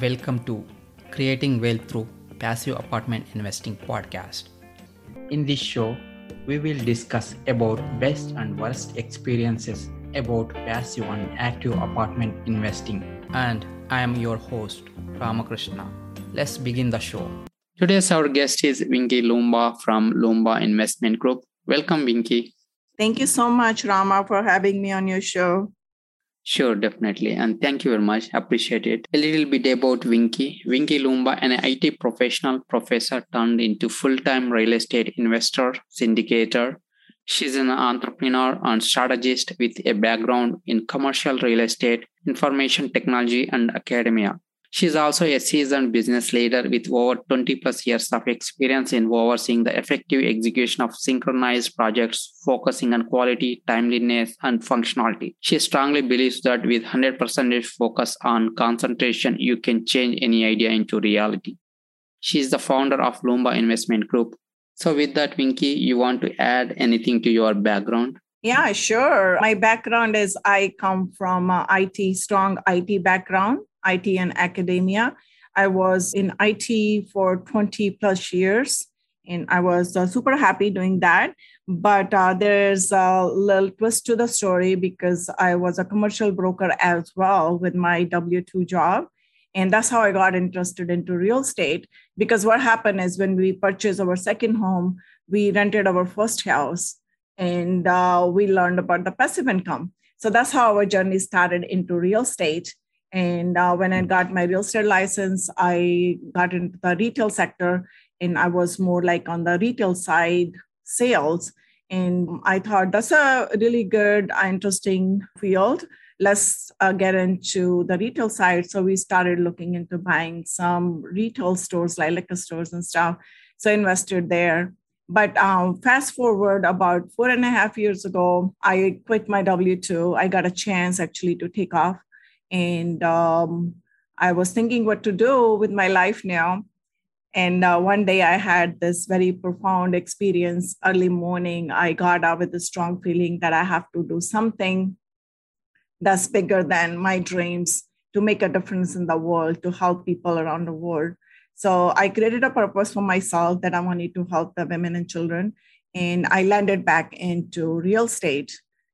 Welcome to Creating Wealth Through Passive Apartment Investing podcast. In this show, we will discuss about best and worst experiences about passive and active apartment investing. And I am your host, Ramakrishna. Let's begin the show. Today's our guest is Vinki Loomba from Loomba Investment Group. Welcome, Vinki. Thank you so much, Rama, for having me on your show. Sure, definitely. And thank you very much. Appreciate it. A little bit about Vinki. Vinki Loomba, an IT professional professor turned into full-time real estate investor, syndicator. She's an entrepreneur and strategist with a background in commercial real estate, information technology, and academia. She is also a seasoned business leader with over 20 plus years of experience in overseeing the effective execution of synchronized projects, focusing on quality, timeliness, and functionality. She strongly believes that with 100% focus on concentration, you can change any idea into reality. She is the founder of Loomba Investment Group. So, with that, Vinki, you want to add anything to your background? Yeah, sure. My background is I come from uh, IT, strong IT background. IT and academia. I was in IT for 20 plus years, and I was uh, super happy doing that. But uh, there's a little twist to the story because I was a commercial broker as well with my W 2 job. And that's how I got interested into real estate. Because what happened is when we purchased our second home, we rented our first house and uh, we learned about the passive income. So that's how our journey started into real estate. And uh, when I got my real estate license, I got into the retail sector and I was more like on the retail side sales. And I thought that's a really good, interesting field. Let's uh, get into the retail side. So we started looking into buying some retail stores like liquor stores and stuff. So I invested there. But um, fast forward about four and a half years ago, I quit my W 2. I got a chance actually to take off and um, I was thinking what to do with my life now. And uh, one day I had this very profound experience. Early morning, I got up with a strong feeling that I have to do something that's bigger than my dreams to make a difference in the world, to help people around the world. So I created a purpose for myself that I wanted to help the women and children. And I landed back into real estate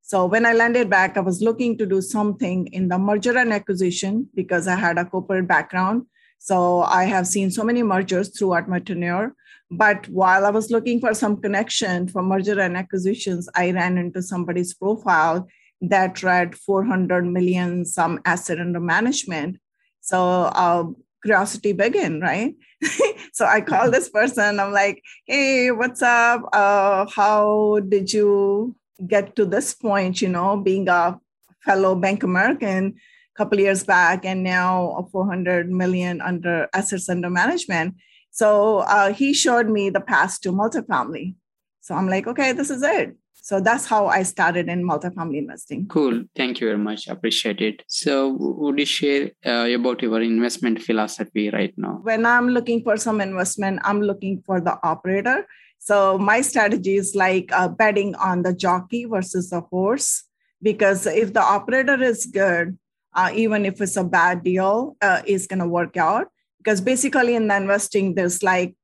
so when I landed back, I was looking to do something in the merger and acquisition because I had a corporate background. So I have seen so many mergers throughout my tenure. But while I was looking for some connection for merger and acquisitions, I ran into somebody's profile that read 400 million some asset under management. So uh, curiosity began, right? so I called this person. I'm like, hey, what's up? Uh, how did you get to this point, you know, being a fellow Bank American a couple years back and now 400 million under assets under management. So uh, he showed me the path to multifamily. So I'm like, okay, this is it. So that's how I started in multifamily investing. Cool. Thank you very much. Appreciate it. So, would you share uh, about your investment philosophy right now? When I'm looking for some investment, I'm looking for the operator so my strategy is like uh, betting on the jockey versus the horse, because if the operator is good, uh, even if it's a bad deal, uh, is going to work out. Because basically in the investing, there's like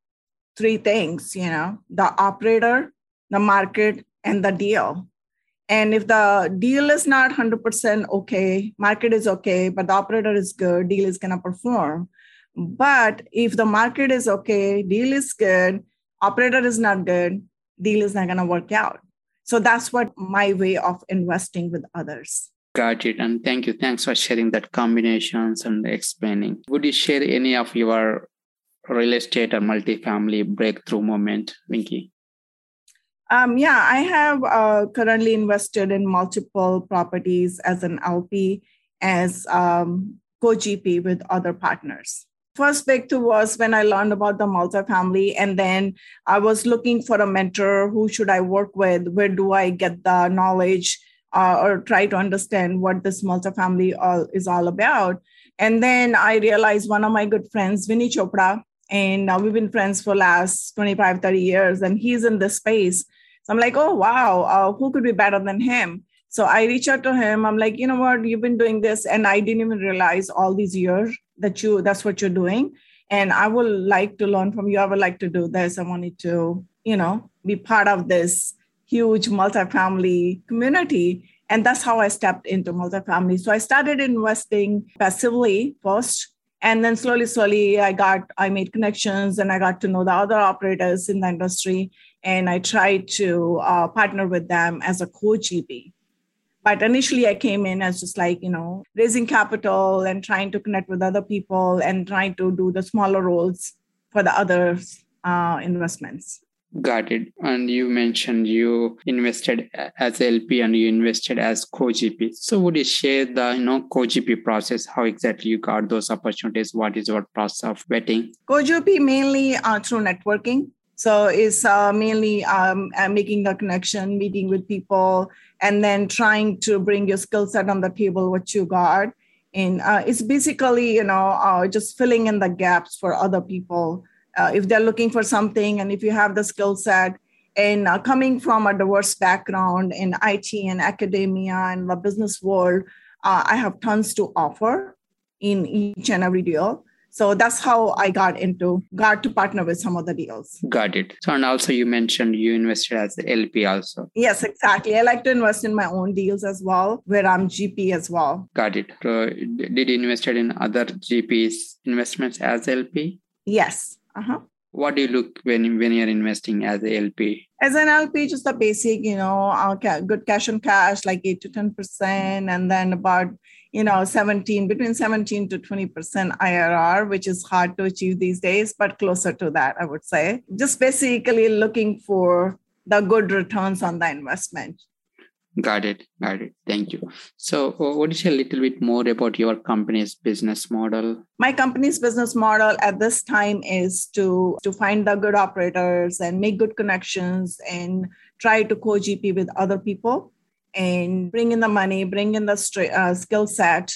three things, you know, the operator, the market, and the deal. And if the deal is not 100% okay, market is okay, but the operator is good, deal is going to perform. But if the market is okay, deal is good, operator is not good, deal is not going to work out. So that's what my way of investing with others. Got it. And thank you. Thanks for sharing that combinations and explaining. Would you share any of your real estate or multifamily breakthrough moment, Vinki? Um, yeah, I have uh, currently invested in multiple properties as an LP, as um, co GP with other partners first breakthrough was when I learned about the multifamily, and then I was looking for a mentor. Who should I work with? Where do I get the knowledge uh, or try to understand what this multifamily all, is all about? And then I realized one of my good friends, Vinney Chopra, and uh, we've been friends for last 25, 30 years, and he's in this space. So I'm like, oh, wow, uh, who could be better than him? So I reach out to him. I'm like, you know what, you've been doing this, and I didn't even realize all these years that you that's what you're doing. And I would like to learn from you. I would like to do this. I wanted to, you know, be part of this huge multifamily community. And that's how I stepped into multifamily. So I started investing passively first. And then slowly, slowly, I got, I made connections and I got to know the other operators in the industry. And I tried to uh, partner with them as a co GP. But initially, I came in as just like, you know, raising capital and trying to connect with other people and trying to do the smaller roles for the other uh, investments. Got it. And you mentioned you invested as LP and you invested as co-GP. So would you share the you know co-GP process? How exactly you got those opportunities? What is your process of vetting? Co-GP mainly uh, through networking. So it's uh, mainly um, uh, making the connection, meeting with people, and then trying to bring your skill set on the table, what you got. And uh, it's basically, you know, uh, just filling in the gaps for other people uh, if they're looking for something and if you have the skill set and uh, coming from a diverse background in IT and academia and the business world, I have tons to offer in each and every deal. So that's how I got into got to partner with some of the deals. Got it. So and also you mentioned you invested as the LP also. Yes, exactly. I like to invest in my own deals as well, where I'm GP as well. Got it. So did you invested in other GPs investments as LP? Yes. Uh-huh. What do you look when when you're investing as a LP? As an LP, just the basic, you know, uh, good cash on cash, like eight to ten percent, and then about you know 17 between 17 to 20 percent IRR, which is hard to achieve these days, but closer to that, I would say. Just basically looking for the good returns on the investment. Got it. Got it. Thank you. So, uh, what is a little bit more about your company's business model? My company's business model at this time is to to find the good operators and make good connections and try to co-GP with other people and bring in the money, bring in the uh, skill set,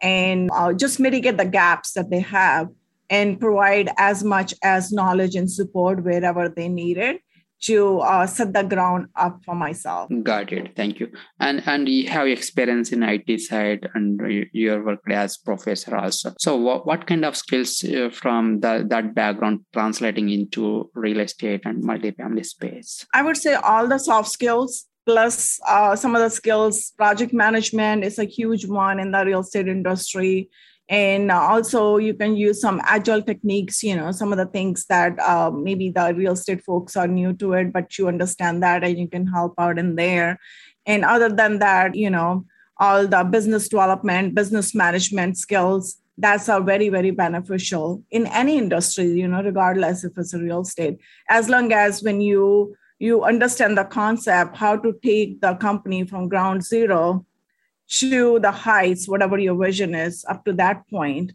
and uh, just mitigate the gaps that they have and provide as much as knowledge and support wherever they need it to uh, set the ground up for myself. Got it. Thank you. And and you have experience in IT side, and you, worked as professor also. So what, what kind of skills uh, from the, that background translating into real estate and multifamily space? I would say all the soft skills plus uh, some of the skills. Project management is a huge one in the real estate industry and also you can use some agile techniques you know some of the things that uh, maybe the real estate folks are new to it but you understand that and you can help out in there and other than that you know all the business development business management skills that's are very very beneficial in any industry you know regardless if it's a real estate as long as when you you understand the concept how to take the company from ground zero to the heights, whatever your vision is, up to that point.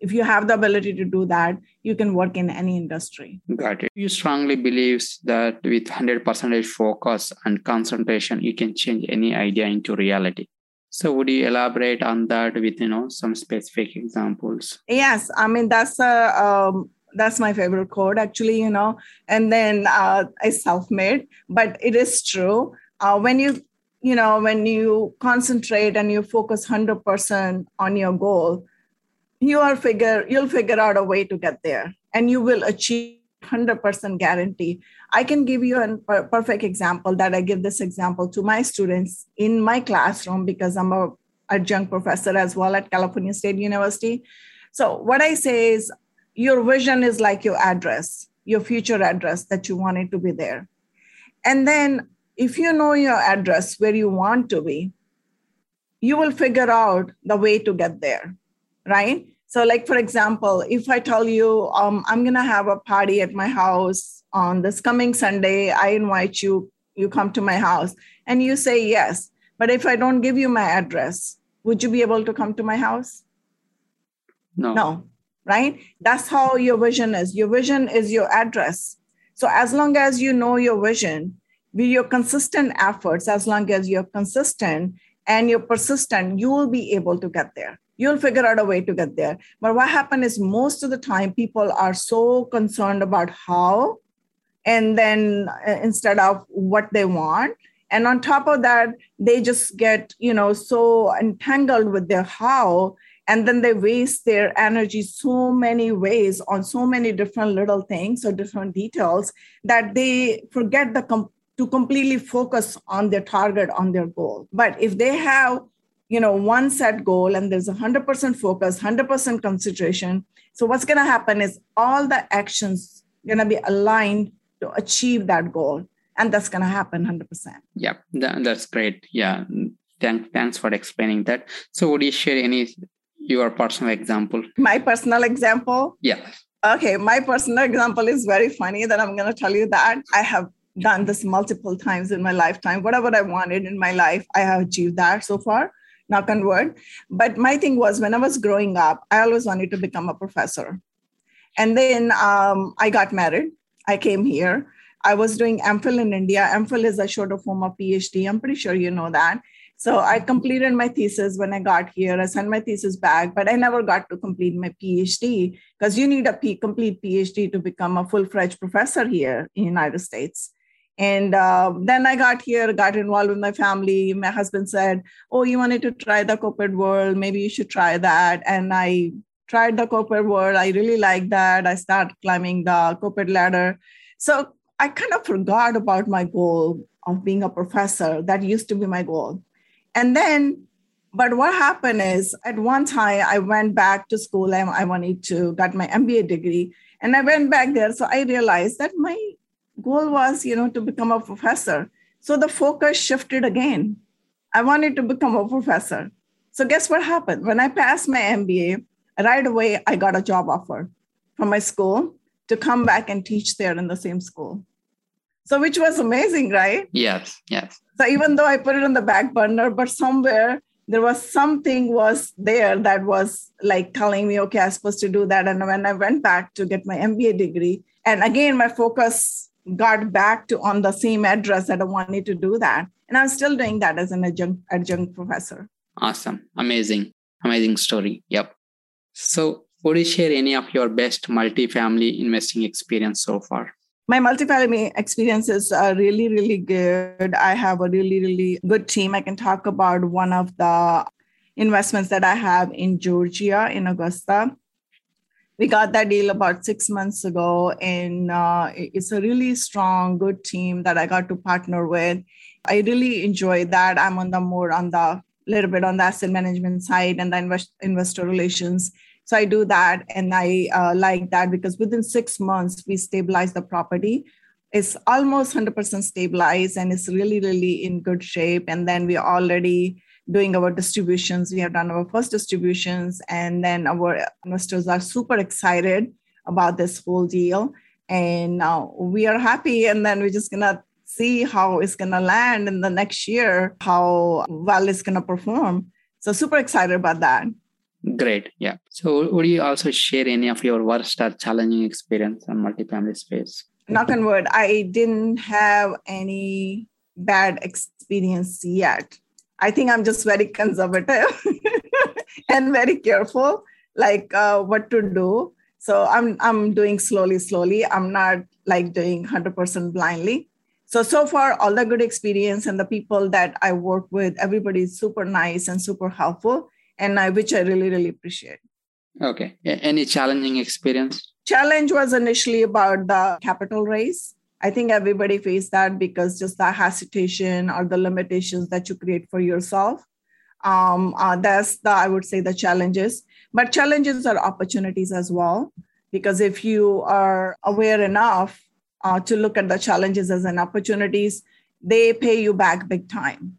If you have the ability to do that, you can work in any industry. Got it. You strongly believes that with 100% focus and concentration, you can change any idea into reality. So would you elaborate on that with you know some specific examples? Yes, I mean that's a um, that's my favorite quote actually. You know, and then uh, I self-made, but it is true. Uh, when you you know when you concentrate and you focus 100% on your goal you are figure you'll figure out a way to get there and you will achieve 100% guarantee i can give you a perfect example that i give this example to my students in my classroom because i'm a adjunct professor as well at california state university so what i say is your vision is like your address your future address that you want it to be there and then if you know your address where you want to be, you will figure out the way to get there, right? So, like for example, if I tell you um, I'm gonna have a party at my house on this coming Sunday, I invite you. You come to my house, and you say yes. But if I don't give you my address, would you be able to come to my house? No. No, right? That's how your vision is. Your vision is your address. So as long as you know your vision, with your consistent efforts, as long as you're consistent and you're persistent, you will be able to get there. You'll figure out a way to get there. But what happened is most of the time people are so concerned about how, and then uh, instead of what they want, and on top of that they just get you know so entangled with their how and then they waste their energy so many ways on so many different little things or different details that they forget the to completely focus on their target on their goal. But if they have you know one set goal and there's 100% focus 100% concentration so what's going to happen is all the actions going to be aligned to achieve that goal. And that's going to happen 100% yeah that's great. Yeah Thank, thanks for explaining that. So would you share any your personal example. My personal example? Yeah. Okay my personal example is very funny that i'm going to tell you that i have done this multiple times in my lifetime. Whatever i wanted in my life i have achieved that so far knock on wood. But my thing was when i was growing up i always wanted to become a professor. And then um, i got married. I came here. I was doing mphil in india. Mphil is a shorter form of phd i'm pretty sure you know that so I completed my thesis when I got here. I sent my thesis back, but I never got to complete my PhD because you need a P- complete PhD to become a full-fledged professor here in the United States. And uh, then I got here, got involved with my family. My husband said, "Oh, you wanted to try the corporate world? Maybe you should try that." And I tried the corporate world. I really liked that. I started climbing the corporate ladder. So I kind of forgot about my goal of being a professor. That used to be my goal. And then, but what happened is at one time I went back to school. I, I wanted to get my MBA degree. And I went back there. So I realized that my goal was, you know, to become a professor. So the focus shifted again. I wanted to become a professor. So guess what happened? When I passed my MBA, right away I got a job offer from my school to come back and teach there in the same school. So which was amazing, right? Yes, yes. So even though I put it on the back burner, but somewhere there was something was there that was like telling me, okay, I'm supposed to do that. And when I went back to get my MBA degree, and again, my focus got back to on the same address that I wanted to do that. And I'm still doing that as an adjunct, adjunct professor. Awesome. Amazing. Amazing story. Yep. So would you share any of your best multifamily investing experience so far? My multifamily experiences are really, really good. I have a really, really good team. I can talk about one of the investments that I have in Georgia, in Augusta. We got that deal about six months ago, and uh, it's a really strong, good team that I got to partner with. I really enjoy that. I'm on the more on the little bit on the asset management side and the invest, investor relations so I do that, and I uh, like that because within six months we stabilize the property. It's almost 100% stabilized, and it's really, really in good shape. And then we're already doing our distributions. We have done our first distributions, and then our investors are super excited about this whole deal. And now we are happy, and then we're just gonna see how it's gonna land in the next year, how well it's gonna perform. So super excited about that. Great. Yeah. So would you also share any of your worst or challenging experience on multifamily space? Knock on wood, I didn't have any bad experience yet. I think I'm just very conservative and very careful, like uh, what to do. So I'm I'm doing slowly, slowly. I'm not like doing 100% blindly. So so far, all the good experience and the people that I work with, everybody is super nice and super helpful and I, which I really, really appreciate. Okay. Any challenging experience? Challenge was initially about the capital raise. I think everybody faced that because just the hesitation or the limitations that you create for yourself. Um, uh, that's the, I would say, the challenges. But challenges are opportunities as well, because if you are aware enough uh, to look at the challenges as an opportunities, they pay you back big time.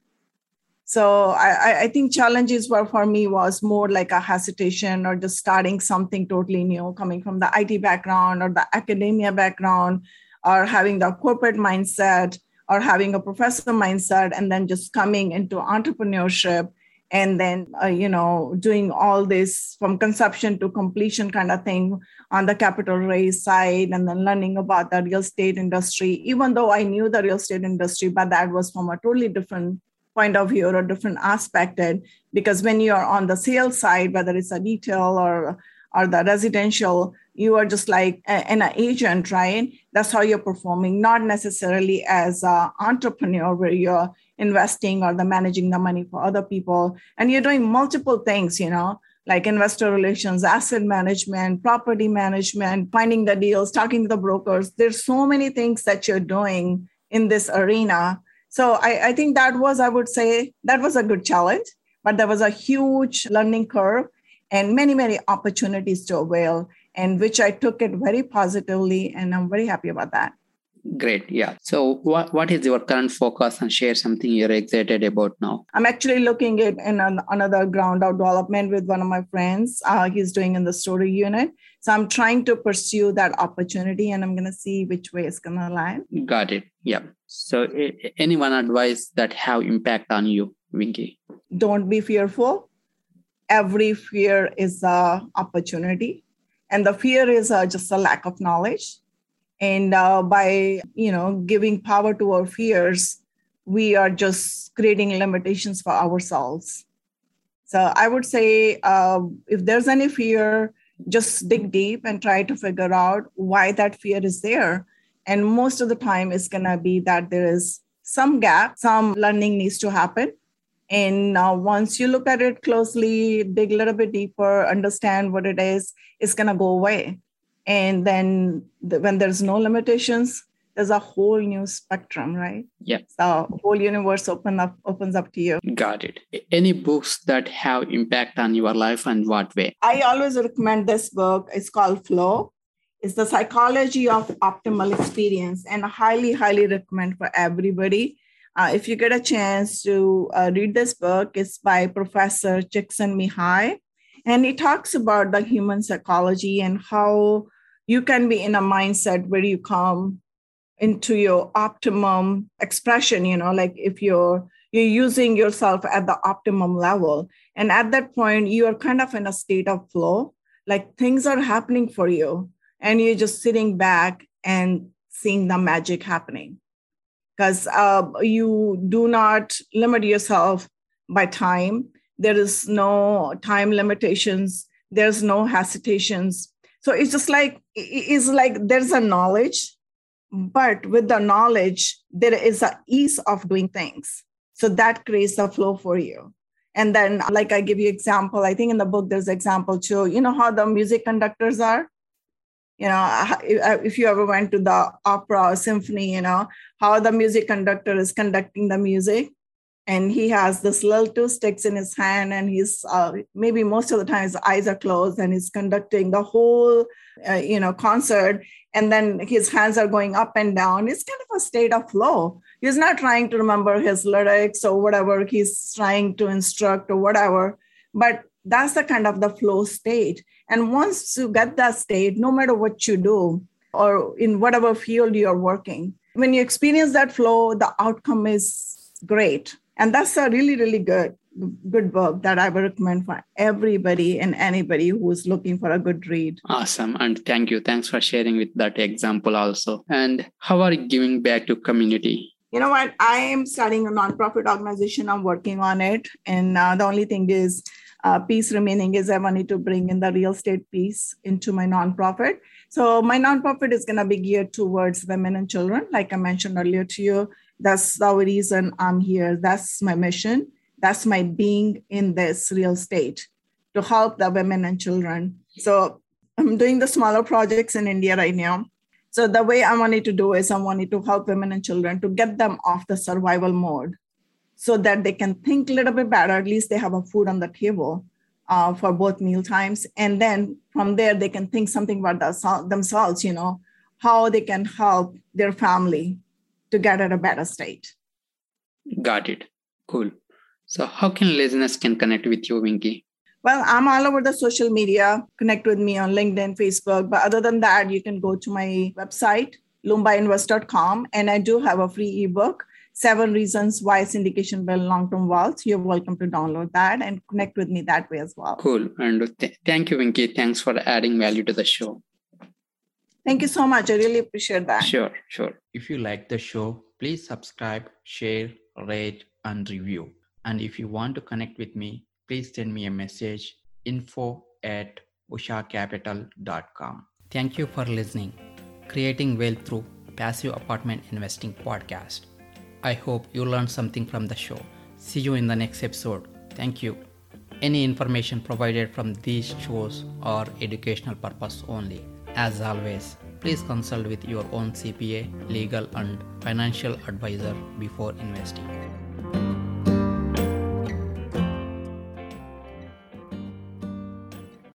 So I, I think challenges were for me was more like a hesitation or just starting something totally new, coming from the IT background or the academia background, or having the corporate mindset or having a professor mindset, and then just coming into entrepreneurship and then uh, you know doing all this from conception to completion kind of thing on the capital raise side and then learning about the real estate industry. Even though i knew the real estate industry but that was from a totally different point of view or a different aspect And because when you are on the sales side whether it's a detail or or the residential, you are just like an agent, right? That's how you're performing, not necessarily as an entrepreneur where you're investing or the managing the money for other people. And you're doing multiple things, you know, like investor relations, asset management, property management, finding the deals, talking to the brokers. There's so many things that you're doing in this arena. So I, I think that was, I would say, that was a good challenge, but there was a huge learning curve and many, many opportunities to avail, and which I took it very positively. And I'm very happy about that. Great. Yeah. So, what, what is your current focus and share something you're excited about now? I'm actually looking at in an, another ground up development with one of my friends. Uh, he's doing in the story unit. So, I'm trying to pursue that opportunity and I'm going to see which way it's going to lie. Got it. Yeah. So, any one advice that have impact on you, Vinki? Don't be fearful. Every fear is a opportunity and the fear is uh, just a lack of knowledge. And uh, by you know giving power to our fears we are just creating limitations for ourselves. So i would say uh, if there's any fear just dig deep and try to figure out why that fear is there and most of the time it's going to be that there is some gap some learning needs to happen and now, once you look at it closely, dig a little bit deeper, understand what it is, it's going to go away. And then the, when there's no limitations, there's a whole new spectrum, right? Yeah. So whole universe open up opens up to you. Got it. Any books that have impact on your life and what way? I always recommend this book. It's called Flow. It's the psychology of optimal experience, and I highly, highly recommend for everybody uh, if you get a chance to uh, read this book, it's by Professor Csikszentmihalyi, and he talks about the human psychology and how you can be in a mindset where you come into your optimum expression. You know, like if you're you're using yourself at the optimum level, and at that point you are kind of in a state of flow, like things are happening for you, and you're just sitting back and seeing the magic happening because uh, you do not limit yourself by time. There is no time limitations. There's no hesitations. So it's just like it's like there's a knowledge, but with the knowledge there is a ease of doing things. So that creates a flow for you. And then, like I give you example, I think in the book there's example too. You know how the music conductors are you know if you ever went to the opera or symphony you know how the music conductor is conducting the music. And he has this little two sticks in his hand and he's uh, maybe most of the time his eyes are closed and he's conducting the whole uh, you know concert. And then his hands are going up and down. It's kind of a state of flow. He's not trying to remember his lyrics or whatever he's trying to instruct or whatever but that's the kind of the flow state and once you get that state, no matter what you do or in whatever field you're working, when you experience that flow, the outcome is great. And that's a really, really good good book that I would recommend for everybody and anybody who is looking for a good read. Awesome. And thank you. Thanks for sharing with that example also. And how are you giving back to community? You know what? I am starting a nonprofit organization. I'm working on it. And uh, the only thing is uh, piece remaining is I wanted to bring in the real estate piece into my nonprofit. So my nonprofit is going to be geared towards women and children, like I mentioned earlier to you. That's the reason I'm here. That's my mission. That's my being in this real estate to help the women and children. So I'm doing the smaller projects in India right now. So the way I wanted to do is I wanted to help women and children to get them off the survival mode so that they can think a little bit better. At least they have a food on the table uh, for both meal times. And then from there, they can think something about the, themselves, you know, how they can help their family to get at a better state. Got it. Cool. So how can listeners can connect with you, Vinki? Well, I'm all over the social media. Connect with me on LinkedIn, Facebook. But other than that, you can go to my website, loombainvest.com. And I do have a free ebook seven reasons why syndication build long-term wealth. You're welcome to download that and connect with me that way as well. Cool. And th- thank you, Vinki. Thanks for adding value to the show. Thank you so much. I really appreciate that. Sure, sure. If you like the show, please subscribe, share, rate, and review. And if you want to connect with me, please send me a message info at ushacapital.com. Thank you for listening. Creating Wealth Through Passive Apartment Investing Podcast. I hope you learned something from the show. See you in the next episode. Thank you. Any information provided from these shows are educational purpose only. As always, please consult with your own CPA, legal, and financial advisor before investing.